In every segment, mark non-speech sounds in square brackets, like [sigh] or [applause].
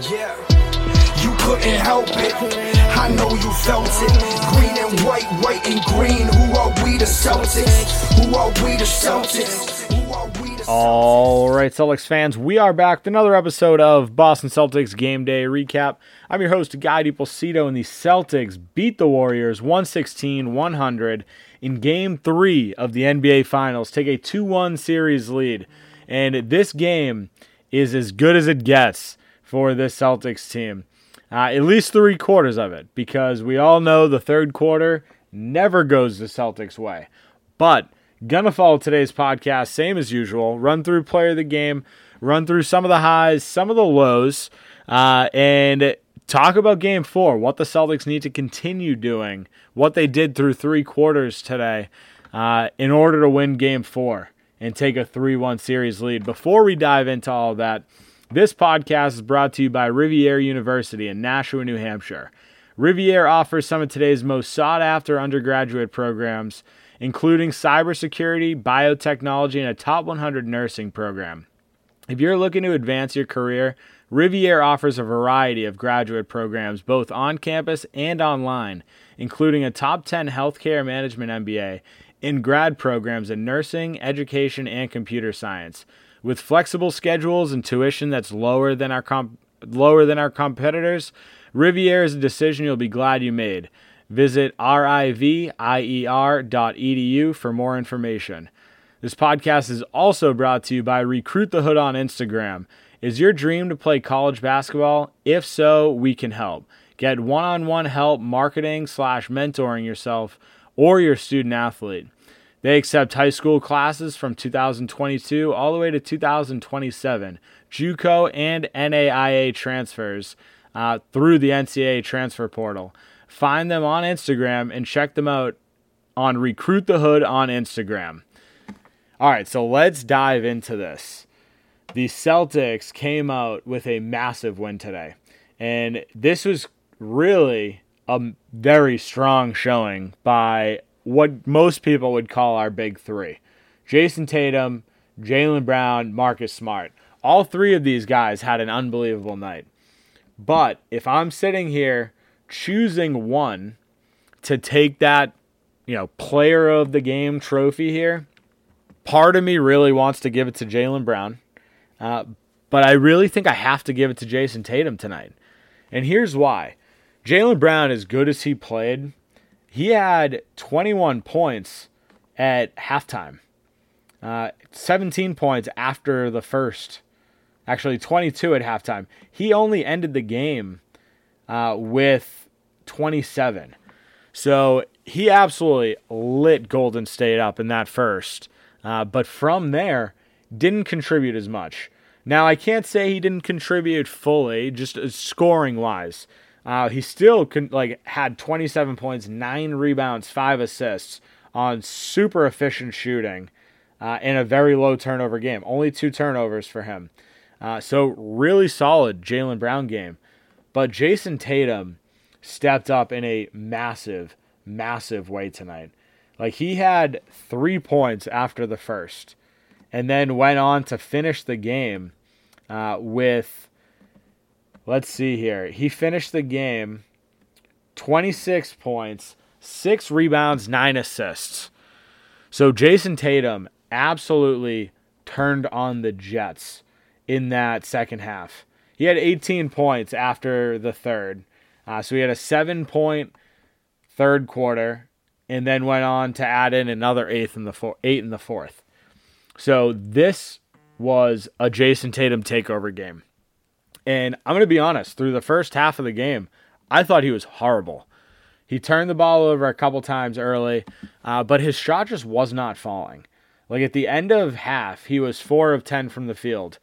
Yeah, you couldn't help it. I know you felt it. Green and white, white and green. Who are we the Celtics? Who are we the Celtics? All right, Celtics fans, we are back with another episode of Boston Celtics Game Day Recap. I'm your host, Guy DiPolsito, and the Celtics beat the Warriors 116 100 in Game 3 of the NBA Finals, take a 2 1 series lead. And this game is as good as it gets for this Celtics team. Uh, at least three quarters of it, because we all know the third quarter never goes the Celtics' way. But gonna follow today's podcast, same as usual. Run through player of the game, run through some of the highs, some of the lows, uh, and talk about Game Four. What the Celtics need to continue doing, what they did through three quarters today, uh, in order to win Game Four and take a 3 1 series lead. Before we dive into all that, this podcast is brought to you by Rivier University in Nashua, New Hampshire. Rivier offers some of today's most sought after undergraduate programs, including cybersecurity, biotechnology, and a top 100 nursing program. If you're looking to advance your career, Rivier offers a variety of graduate programs both on campus and online, including a top 10 healthcare management MBA in grad programs in nursing, education, and computer science. With flexible schedules and tuition that's lower than our comp- lower than our competitors, Rivier is a decision you'll be glad you made. Visit rivier.edu for more information. This podcast is also brought to you by Recruit the Hood on Instagram. Is your dream to play college basketball? If so, we can help. Get one-on-one help marketing slash mentoring yourself or your student athlete. They accept high school classes from 2022 all the way to 2027, JUCO and NAIA transfers uh, through the NCAA transfer portal. Find them on Instagram and check them out on Recruit the Hood on Instagram. All right, so let's dive into this. The Celtics came out with a massive win today, and this was really a very strong showing by what most people would call our big three Jayson Tatum, Jaylen Brown, Marcus Smart. All three of these guys had an unbelievable night. But if I'm sitting here choosing one to take that, you know, player of the game trophy here, part of me really wants to give it to Jaylen Brown. Uh, but I really think I have to give it to Jayson Tatum tonight. And here's why. Jaylen Brown, as good as he played, he had 21 points at halftime, uh, 17 points after the first, actually 22 at halftime. He only ended the game uh, with 27. So he absolutely lit Golden State up in that first. Uh, but from there, didn't contribute as much. Now, I can't say he didn't contribute fully, just scoring wise. Uh, he still con- like had 27 points, nine rebounds, five assists on super efficient shooting uh, in a very low turnover game. Only two turnovers for him. Uh, so really solid Jaylen Brown game. But Jayson Tatum stepped up in a massive, massive way tonight. Like he had three points after the first, and then went on to finish the game uh, with let's see here. He finished the game 26 points, six rebounds, nine assists. So Jayson Tatum absolutely turned on the Jets in that second half. He had 18 points after the third. Uh, so he had a seven point third quarter and then went on to add in another eighth in the four, eight in the fourth. So this was a Jayson Tatum takeover game. And I'm going to be honest, through the first half of the game, I thought he was horrible. He turned the ball over a couple times early, uh, but his shot just was not falling. Like at the end of half, he was four of 10 from the field.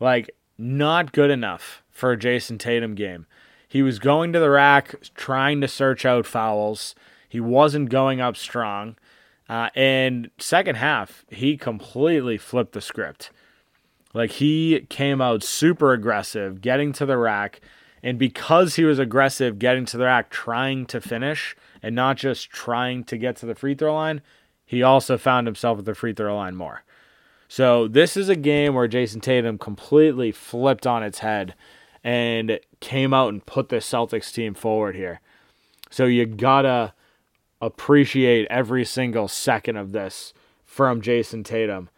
Like, not good enough for a Jayson Tatum game. He was going to the rack, trying to search out fouls. He wasn't going up strong. Uh, and second half, he completely flipped the script. Like he came out super aggressive, getting to the rack. And because he was aggressive, getting to the rack, trying to finish, and not just trying to get to the free throw line, he also found himself at the free throw line more. So this is a game where Jayson Tatum completely flipped on its head and came out and put the Celtics team forward here. So you gotta appreciate every single second of this from Jayson Tatum.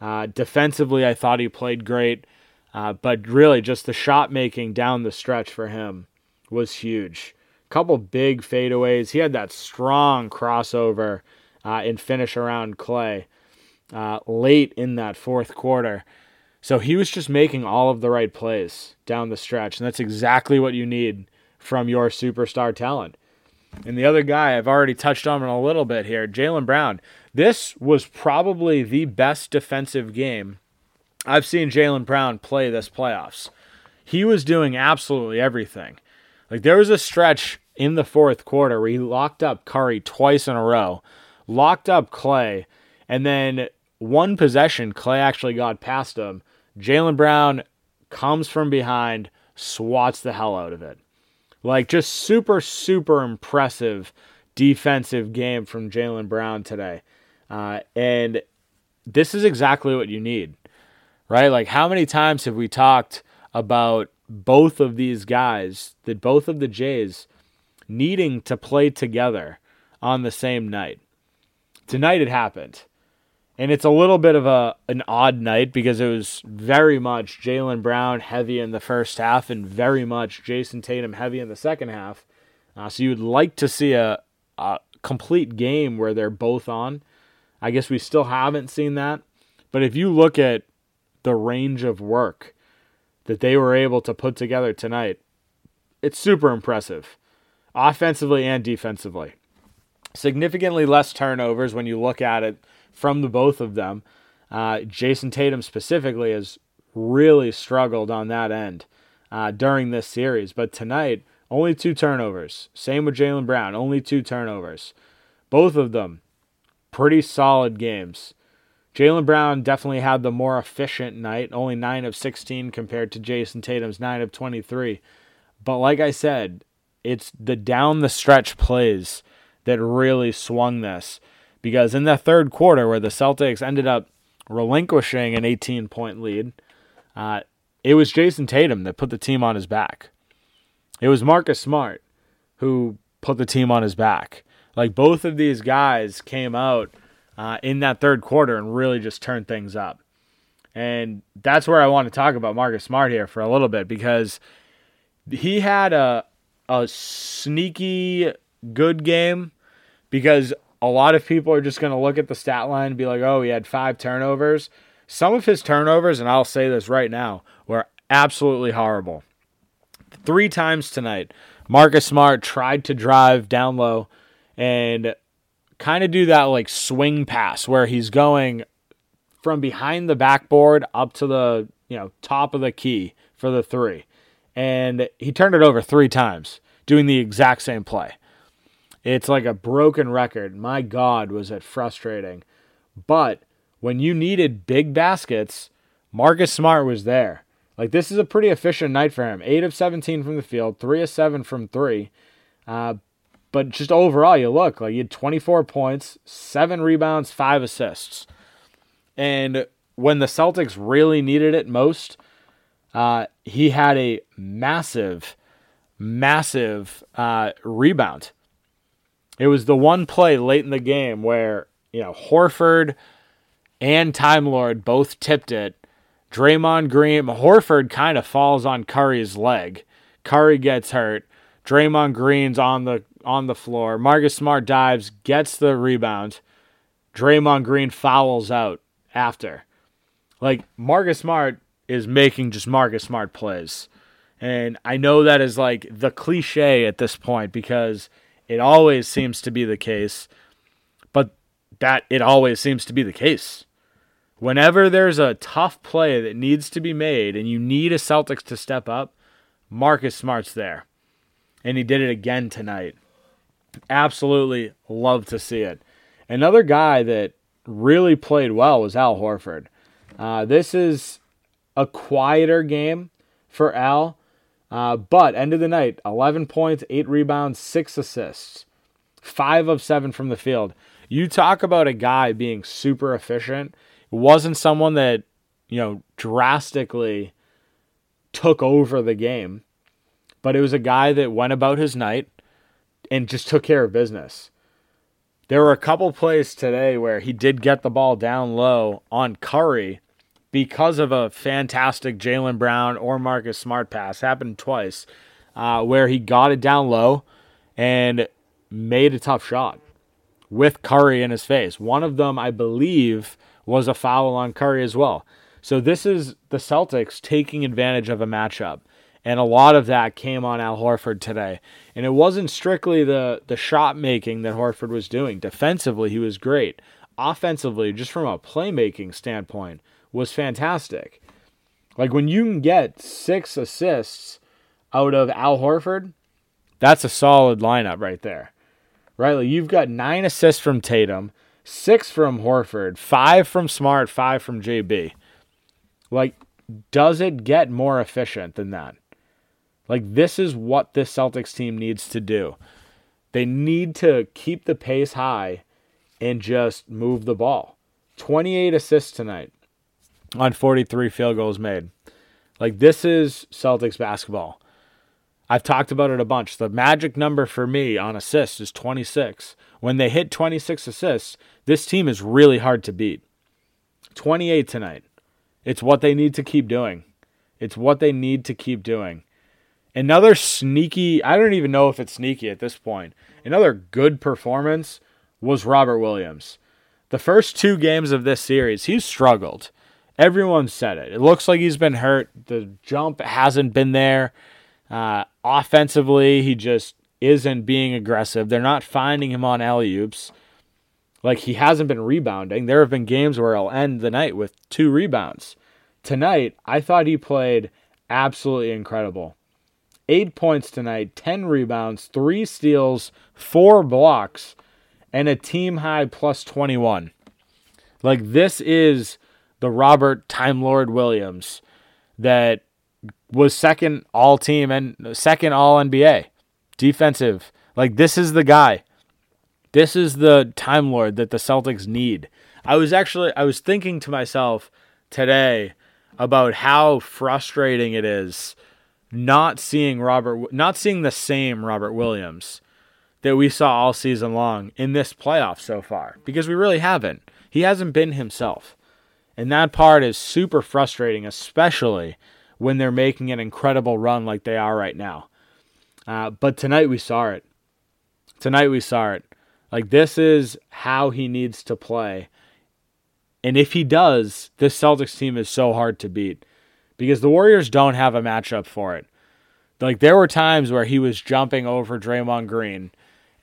Uh, defensively, I thought he played great, uh, but really just the shot making down the stretch for him was huge. Couple big fadeaways. He had that strong crossover uh, and finish around Klay uh, late in that fourth quarter. So he was just making all of the right plays down the stretch, and that's exactly what you need from your superstar talent. And the other guy I've already touched on a little bit here, Jaylen Brown. This was probably the best defensive game I've seen Jaylen Brown play this playoffs. He was doing absolutely everything. Like there was a stretch in the fourth quarter where he locked up Curry twice in a row, locked up Klay, and then one possession, Klay actually got past him. Jaylen Brown comes from behind, swats the hell out of it. Like just super, super impressive defensive game from Jaylen Brown today. Uh, and this is exactly what you need, right? Like, how many times have we talked about both of these guys, that both of the Jays needing to play together on the same night? Tonight it happened. And it's a little bit of a an odd night because it was very much Jaylen Brown heavy in the first half and very much Jayson Tatum heavy in the second half. Uh, so you would like to see a, a complete game where they're both on. I guess we still haven't seen that. But if you look at the range of work that they were able to put together tonight, it's super impressive, offensively and defensively. Significantly less turnovers when you look at it from the both of them. Uh, Jayson Tatum specifically has really struggled on that end uh, during this series, but tonight only two turnovers. Same with Jaylen Brown, only two turnovers. Both of them pretty solid games. Jaylen Brown definitely had the more efficient night, only 9 of 16 compared to Jayson Tatum's 9 of 23. But like I said, it's the down the stretch plays that really swung this because in the third quarter, where the Celtics ended up relinquishing an 18 point lead, uh, it was Jayson Tatum that put the team on his back. It was Marcus Smart who put the team on his back. Like both of these guys came out uh, in that third quarter and really just turned things up. And that's where I want to talk about Marcus Smart here for a little bit because he had a a sneaky good game because a lot of people are just going to look at the stat line and be like, oh, he had five turnovers. Some of his turnovers, and I'll say this right now, were absolutely horrible. Three times tonight, Marcus Smart tried to drive down low and kind of do that like swing pass where he's going from behind the backboard up to the you know top of the key for the three and he turned it over three times doing the exact same play it's like a broken record. My God, was it frustrating. But when you needed big baskets, Marcus Smart was there. Like, this is a pretty efficient night for him. 8 of 17 from the field, 3 of 7 from 3. Uh, but just overall, you look like you had 24 points, 7 rebounds, 5 assists. And when the Celtics really needed it most, uh, he had a massive, massive uh, rebound. It was the one play late in the game where, you know, Horford and Time Lord both tipped it. Draymond Green, Horford kind of falls on Curry's leg. Curry gets hurt. Draymond Green's on the on the floor. Marcus Smart dives, gets the rebound. Draymond Green fouls out after. Like Marcus Smart is making just Marcus Smart plays. And I know that is like the cliche at this point because it always seems to be the case, but that it always seems to be the case. Whenever there's a tough play that needs to be made and you need a Celtics to step up, Marcus Smart's there. And he did it again tonight. Absolutely love to see it. Another guy that really played well was Al Horford. Uh, this is a quieter game for Al. Uh, but end of the night, 11 points, 8 rebounds, 6 assists, 5 of 7 from the field. You talk about a guy being super efficient. It wasn't someone that, you know, drastically took over the game, but it was a guy that went about his night and just took care of business. There were a couple plays today where he did get the ball down low on Curry because of a fantastic Jaylen Brown or Marcus Smart pass. Happened twice uh, where he got it down low and made a tough shot with Curry in his face. One of them, I believe, was a foul on Curry as well. So this is the Celtics taking advantage of a matchup. And a lot of that came on Al Horford today. And it wasn't strictly the, the shot making that Horford was doing. Defensively, he was great. Offensively, just from a playmaking standpoint, was fantastic. Like when you can get six assists out of Al Horford, that's a solid lineup right there. Right? Like you've got nine assists from Tatum, six from Horford, five from Smart, five from JB. Like, does it get more efficient than that? Like, this is what this Celtics team needs to do. They need to keep the pace high and just move the ball. 28 assists tonight on 43 field goals made. Like, this is Celtics basketball. I've talked about it a bunch. The magic number for me on assists is 26. When they hit 26 assists, this team is really hard to beat. 28 tonight. It's what they need to keep doing. It's what they need to keep doing. Another sneaky, I don't even know if it's sneaky at this point. Another good performance was Robert Williams. The first two games of this series, he's struggled. Everyone said it. It looks like he's been hurt. The jump hasn't been there. Uh, offensively, he just isn't being aggressive. They're not finding him on alley oops. Like he hasn't been rebounding. There have been games where he'll end the night with two rebounds. Tonight, I thought he played absolutely incredible. Eight points tonight, 10 rebounds, three steals, four blocks, and a team high plus 21. Like, this is the Robert Time Lord Williams that was second all team and second all NBA defensive. Like this is the guy. This is the time lord that the Celtics need. I was actually I was thinking to myself today about how frustrating it is not seeing Robert not seeing the same Robert Williams that we saw all season long in this playoff so far because we really haven't. He hasn't been himself. And that part is super frustrating especially when they're making an incredible run like they are right now. Uh, but tonight we saw it. Tonight we saw it. Like this is how he needs to play. And if he does, this Celtics team is so hard to beat because the Warriors don't have a matchup for it. Like there were times where he was jumping over Draymond Green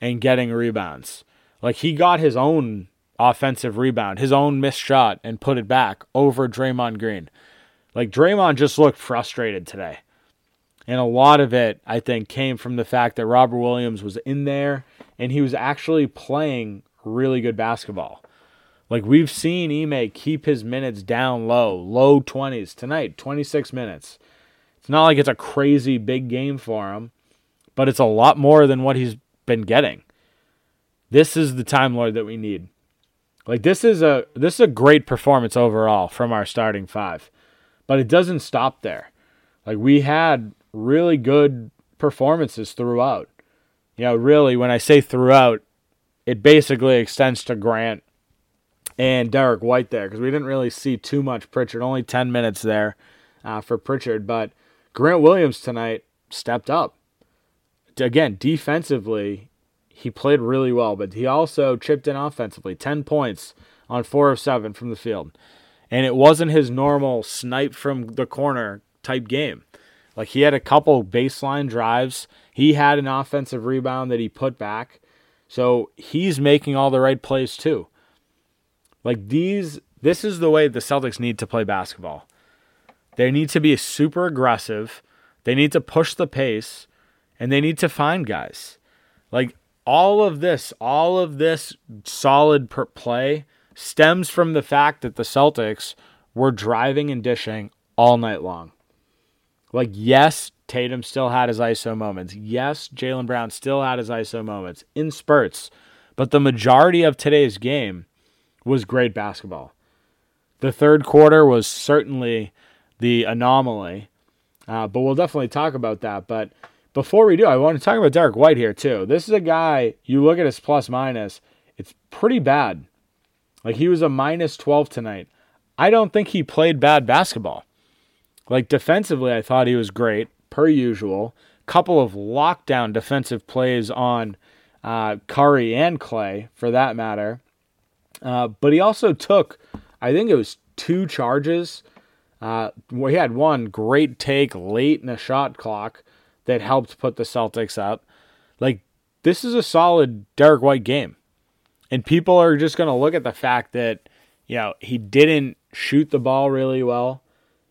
and getting rebounds. Like he got his own offensive rebound, his own missed shot, and put it back over Draymond Green. Like Draymond just looked frustrated today. And a lot of it, I think, came from the fact that Robert Williams was in there and he was actually playing really good basketball. Like we've seen Ime keep his minutes down low, low 20s tonight, 26 minutes. It's not like it's a crazy big game for him, but it's a lot more than what he's been getting. This is the time lord that we need. Like this is a this is a great performance overall from our starting five. But it doesn't stop there. Like we had really good performances throughout. You know, really, when I say throughout, it basically extends to Grant and Derrick White there because we didn't really see too much Pritchard. Only 10 minutes there uh, for Pritchard. But Grant Williams tonight stepped up. Again, defensively, he played really well, but he also chipped in offensively 10 points on 4 of 7 from the field and it wasn't his normal snipe from the corner type game. Like he had a couple baseline drives. He had an offensive rebound that he put back. So he's making all the right plays too. Like these this is the way the Celtics need to play basketball. They need to be super aggressive. They need to push the pace and they need to find guys. Like all of this, all of this solid per play stems from the fact that the Celtics were driving and dishing all night long. Like, yes, Tatum still had his ISO moments. Yes, Jaylen Brown still had his ISO moments in spurts. But the majority of today's game was great basketball. The third quarter was certainly the anomaly. Uh, but we'll definitely talk about that. But before we do, I want to talk about Derrick White here too. This is a guy, you look at his plus minus, it's pretty bad. Like he was a minus 12 tonight. I don't think he played bad basketball. Like defensively, I thought he was great, per usual. Couple of lockdown defensive plays on uh, Curry and Klay, for that matter. Uh, but he also took, I think it was two charges. Uh, he had one great take late in the shot clock that helped put the Celtics up. Like, this is a solid Derrick White game. And people are just going to look at the fact that, you know, he didn't shoot the ball really well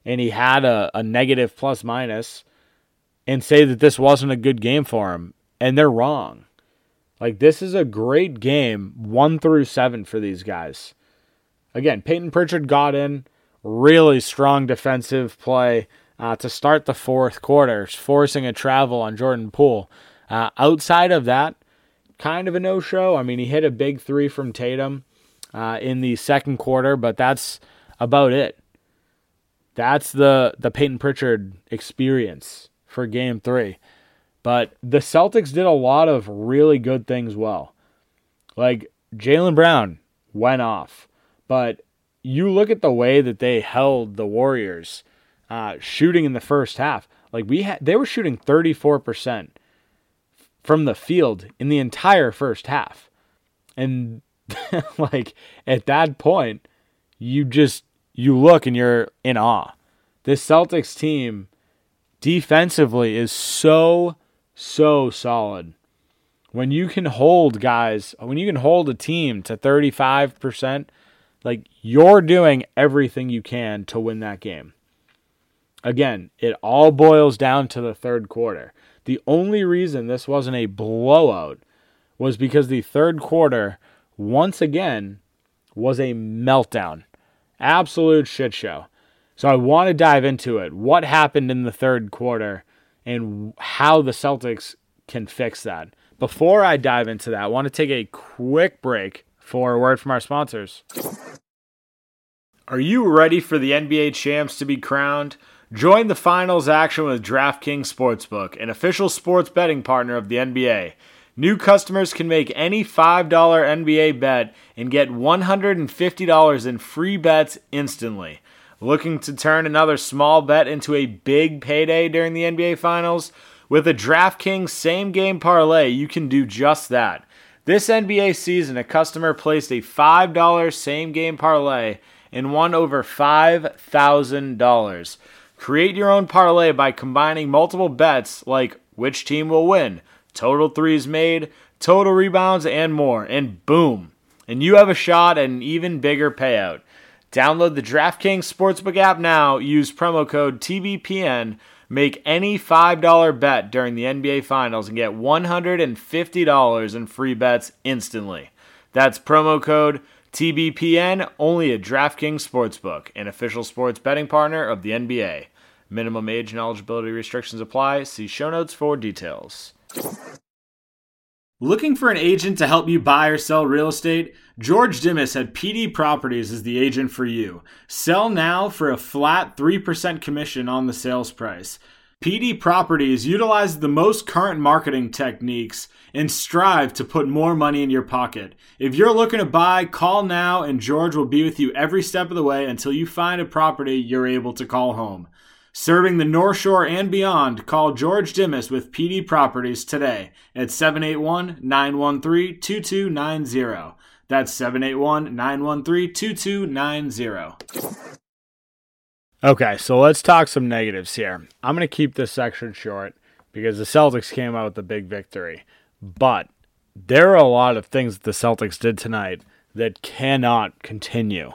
and he had a, a negative plus minus and say that this wasn't a good game for him. And they're wrong. Like, this is a great game, one through seven for these guys. Again, Payton Pritchard got in, really strong defensive play uh, to start the fourth quarter, forcing a travel on Jordan Poole. Uh, outside of that, kind of a no show. I mean, he hit a big three from Tatum uh, in the second quarter, but that's about it. That's the the Payton Pritchard experience for Game Three. But the Celtics did a lot of really good things well. Like Jaylen Brown went off, but you look at the way that they held the Warriors uh, shooting in the first half. Like we had, they were shooting 34% from the field in the entire first half. And [laughs] like at that point, you just you look and you're in awe. This Celtics team defensively is so so solid. When you can hold guys, when you can hold a team to 35%, like you're doing everything you can to win that game. Again, it all boils down to the third quarter. The only reason this wasn't a blowout was because the third quarter, once again, was a meltdown. Absolute shit show. So I want to dive into it. What happened in the third quarter and how the Celtics can fix that. Before I dive into that, I want to take a quick break for a word from our sponsors. Are you ready for the NBA champs to be crowned? Join the finals action with DraftKings Sportsbook, an official sports betting partner of the NBA. New customers can make any $5 NBA bet and get $150 in free bets instantly. Looking to turn another small bet into a big payday during the NBA Finals? With a DraftKings same game parlay, you can do just that. This NBA season, a customer placed a $5 same game parlay and won over $5,000. Create your own parlay by combining multiple bets like which team will win, total threes made, total rebounds, and more. And boom, and you have a shot at an even bigger payout. Download the DraftKings Sportsbook app now. Use promo code TBPN. Make any $5 bet during the NBA Finals and get $150 in free bets instantly. That's promo code TBPN only at DraftKings Sportsbook, an official sports betting partner of the NBA. Minimum age and eligibility restrictions apply. See show notes for details. Looking for an agent to help you buy or sell real estate? George Dimas at PD Properties is the agent for you. Sell now for a flat 3% commission on the sales price. PD Properties utilizes the most current marketing techniques and strive to put more money in your pocket. If you're looking to buy, call now and George will be with you every step of the way until you find a property you're able to call home. Serving the North Shore and beyond, call George Dimas with PD Properties today at 781 913 2290. That's 781 913 2290. Okay, so let's talk some negatives here. I'm going to keep this section short because the Celtics came out with a big victory. But there are a lot of things that the Celtics did tonight that cannot continue.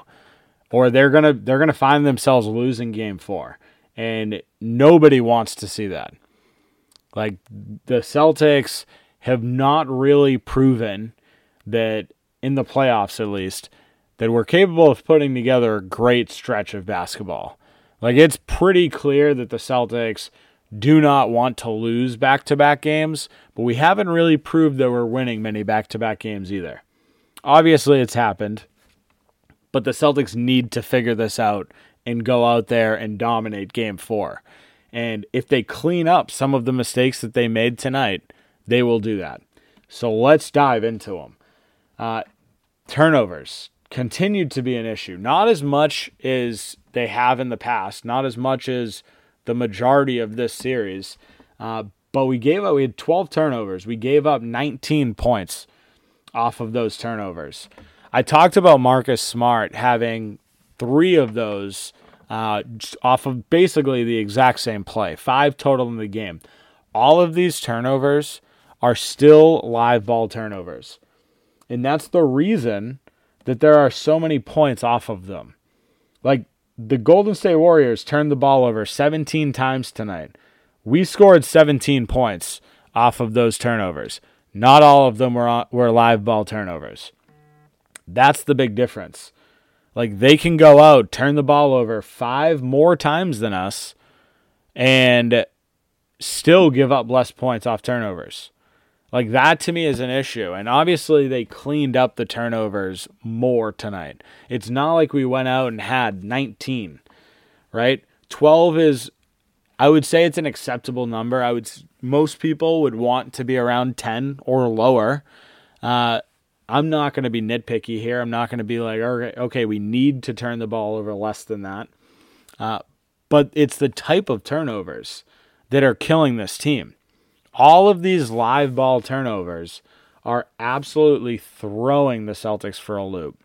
Or they're going to they're going to find themselves losing game 4 and nobody wants to see that. Like the Celtics have not really proven that in the playoffs at least that we're capable of putting together a great stretch of basketball. Like it's pretty clear that the Celtics do not want to lose back-to-back games, but we haven't really proved that we're winning many back-to-back games either. Obviously it's happened, but the Celtics need to figure this out and go out there and dominate game four. And if they clean up some of the mistakes that they made tonight, they will do that. So let's dive into them. Uh, turnovers continued to be an issue. Not as much as they have in the past, not as much as the majority of this series. Uh, but we gave up, we had 12 turnovers. We gave up 19 points off of those turnovers. I talked about Marcus Smart having three of those uh, off of basically the exact same play, five total in the game. All of these turnovers are still live ball turnovers. And that's the reason that there are so many points off of them. Like the Golden State Warriors turned the ball over 17 times tonight. We scored 17 points off of those turnovers. Not all of them were were live ball turnovers. That's the big difference. Like they can go out, turn the ball over 5 more times than us and still give up less points off turnovers. Like that to me is an issue. And obviously they cleaned up the turnovers more tonight. It's not like we went out and had 19, right? 12 is I would say it's an acceptable number. I would most people would want to be around 10 or lower. Uh, I'm not going to be nitpicky here. I'm not going to be like, okay, okay, we need to turn the ball over less than that. Uh, but it's the type of turnovers that are killing this team. All of these live ball turnovers are absolutely throwing the Celtics for a loop.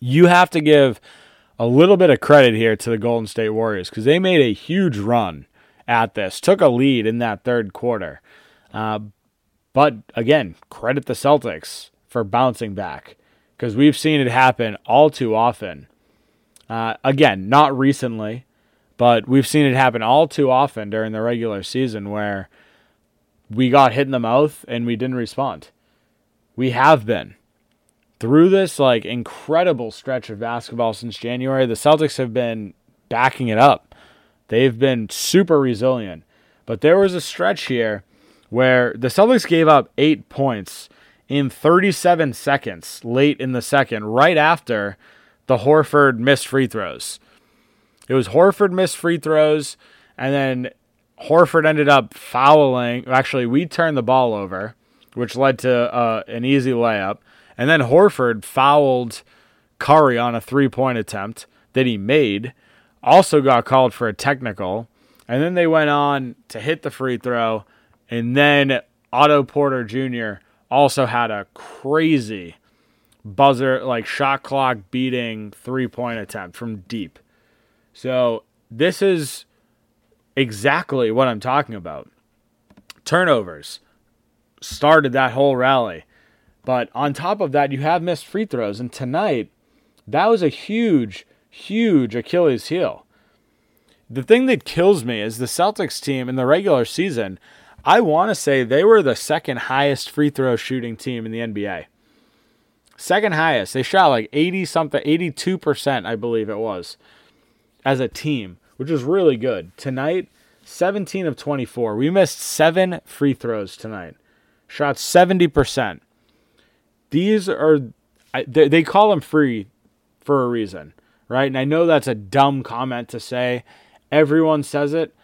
You have to give a little bit of credit here to the Golden State Warriors because they made a huge run at this, took a lead in that third quarter. Uh, but again, credit the Celtics for bouncing back because we've seen it happen all too often. Uh, again, not recently, but we've seen it happen all too often during the regular season where we got hit in the mouth and we didn't respond. We have been. Through this like incredible stretch of basketball since January, the Celtics have been backing it up. They've been super resilient. But there was a stretch here where the Celtics gave up 8 points in 37 seconds late in the second right after the Horford missed free throws. It was Horford missed free throws and then Horford ended up fouling. Actually, we turned the ball over, which led to uh, an easy layup. And then Horford fouled Curry on a three point attempt that he made. Also got called for a technical. And then they went on to hit the free throw. And then Otto Porter Jr. also had a crazy buzzer, like shot clock beating three point attempt from deep. So this is exactly what I'm talking about. Turnovers started that whole rally. But on top of that, you have missed free throws. And tonight, that was a huge, huge Achilles heel. The thing that kills me is the Celtics team in the regular season, I want to say they were the second highest free throw shooting team in the NBA. Second highest. They shot like 80 something, 82%, I believe it was, as a team which is really good. Tonight, 17 of 24. We missed seven free throws tonight. Shot 70%. These are, they, call them free for a reason, right? And I know that's a dumb comment to say. Everyone says it,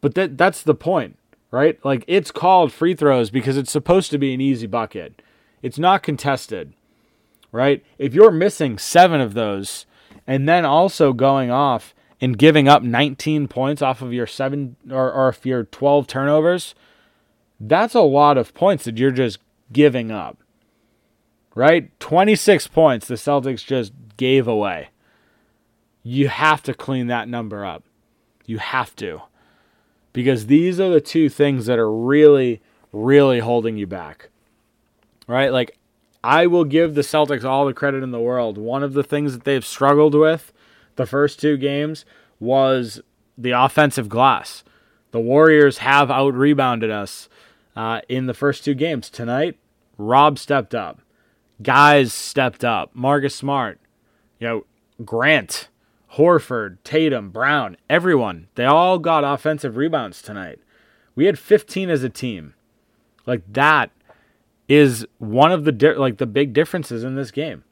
but that that's the point, right? Like it's called free throws because it's supposed to be an easy bucket. It's not contested, right? If you're missing seven of those and then also going off and giving up 19 points off of your seven or, or if your 12 turnovers, that's a lot of points that you're just giving up. Right? 26 points the Celtics just gave away. You have to clean that number up. You have to. Because these are the two things that are really, really holding you back. Right? Like, I will give the Celtics all the credit in the world. One of the things that they've struggled with the first two games was the offensive glass. The Warriors have out rebounded us uh, in the first two games. Tonight, Rob stepped up. Guys stepped up. Marcus Smart, you know, Grant, Horford, Tatum, Brown, everyone. They all got offensive rebounds tonight. We had 15 as a team. Like that is one of the di- like the big differences in this game.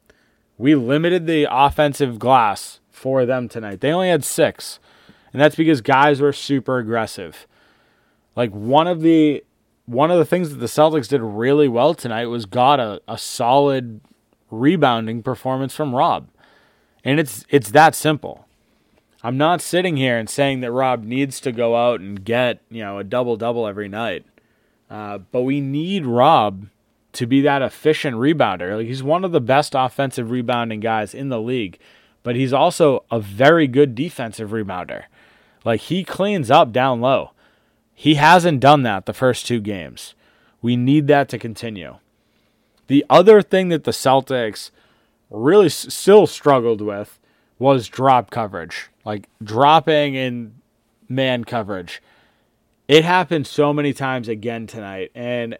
We limited the offensive glass for them tonight. They only had six. and that's because guys were super aggressive. Like one of the one of the things that the Celtics did really well tonight was got a, a solid rebounding performance from Rob. And it's it's that simple. I'm not sitting here and saying that Rob needs to go out and get, you know, a double double every night. Uh, but we need Rob to be that efficient rebounder. Like he's one of the best offensive rebounding guys in the league, but he's also a very good defensive rebounder. Like he cleans up down low. He hasn't done that the first two games. We need that to continue. The other thing that the Celtics really s- still struggled with was drop coverage, like dropping in man coverage. It happened so many times again tonight, and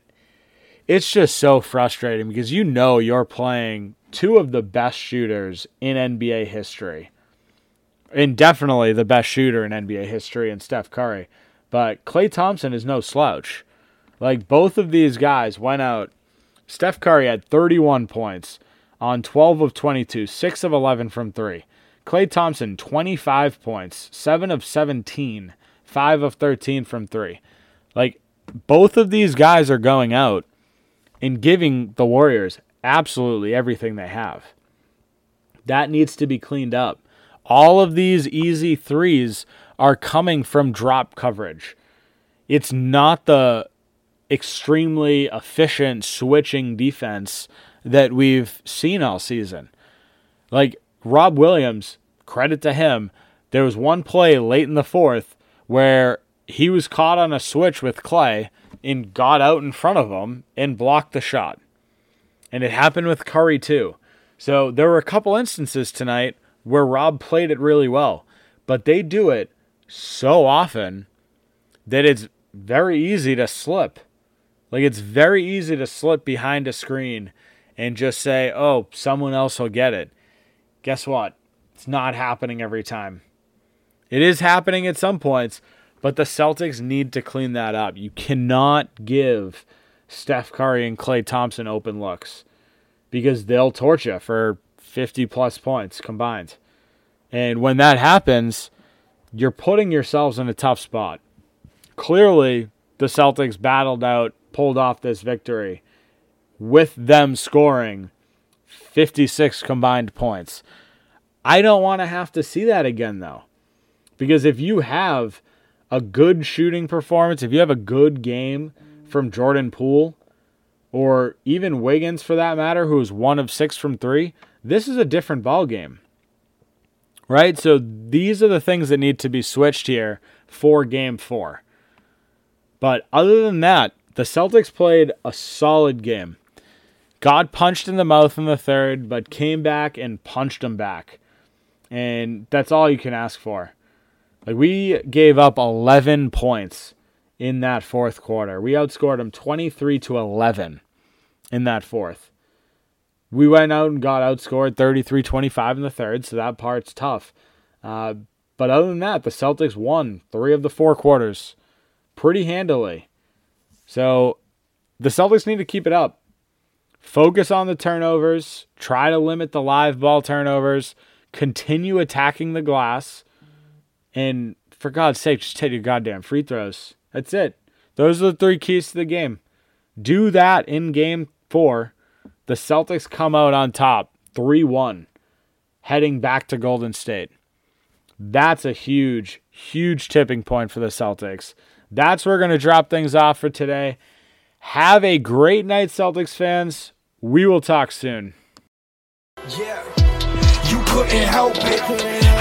it's just so frustrating because you know you're playing two of the best shooters in NBA history. And definitely the best shooter in NBA history and Steph Curry. But Klay Thompson is no slouch. Like both of these guys went out. Steph Curry had 31 points on 12 of 22, 6 of 11 from 3. Klay Thompson 25 points, 7 of 17, 5 of 13 from 3. Like both of these guys are going out and giving the Warriors absolutely everything they have. That needs to be cleaned up. All of these easy threes are coming from drop coverage. It's not the extremely efficient switching defense that we've seen all season. Like Rob Williams, credit to him, there was one play late in the fourth where he was caught on a switch with Klay and got out in front of him and blocked the shot. And it happened with Curry too. So there were a couple instances tonight where Rob played it really well, but they do it so often that it's very easy to slip. Like it's very easy to slip behind a screen and just say, "Oh, someone else will get it." Guess what? It's not happening every time. It is happening at some points, but the Celtics need to clean that up. You cannot give Steph Curry and Klay Thompson open looks because they'll torch you for 50 plus points combined. And when that happens, you're putting yourselves in a tough spot. Clearly, the Celtics battled out, pulled off this victory with them scoring 56 combined points. I don't want to have to see that again, though. Because if you have a good shooting performance, if you have a good game from Jordan Poole, or even Wiggins for that matter, who was one of six from three, this is a different ball game. Right? So these are the things that need to be switched here for game four. But other than that, the Celtics played a solid game. Got punched in the mouth in the third, but came back and punched him back. And that's all you can ask for. Like we gave up 11 points in that fourth quarter. We outscored them 23 to 11 in that fourth. We went out and got outscored 33 25 in the third, so that part's tough. Uh, but other than that, the Celtics won three of the four quarters pretty handily. So the Celtics need to keep it up. Focus on the turnovers, try to limit the live ball turnovers, continue attacking the glass, and for God's sake, just take your goddamn free throws. That's it. Those are the three keys to the game. Do that in game four. The Celtics come out on top 3 1, heading back to Golden State. That's a huge, huge tipping point for the Celtics. That's where we're going to drop things off for today. Have a great night, Celtics fans. We will talk soon. Yeah, you couldn't help it.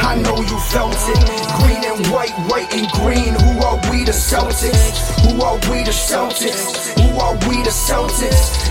I know you felt it. Green and white, white and green. Who are we, the Celtics? Who are we, the Celtics? Who are we, the Celtics?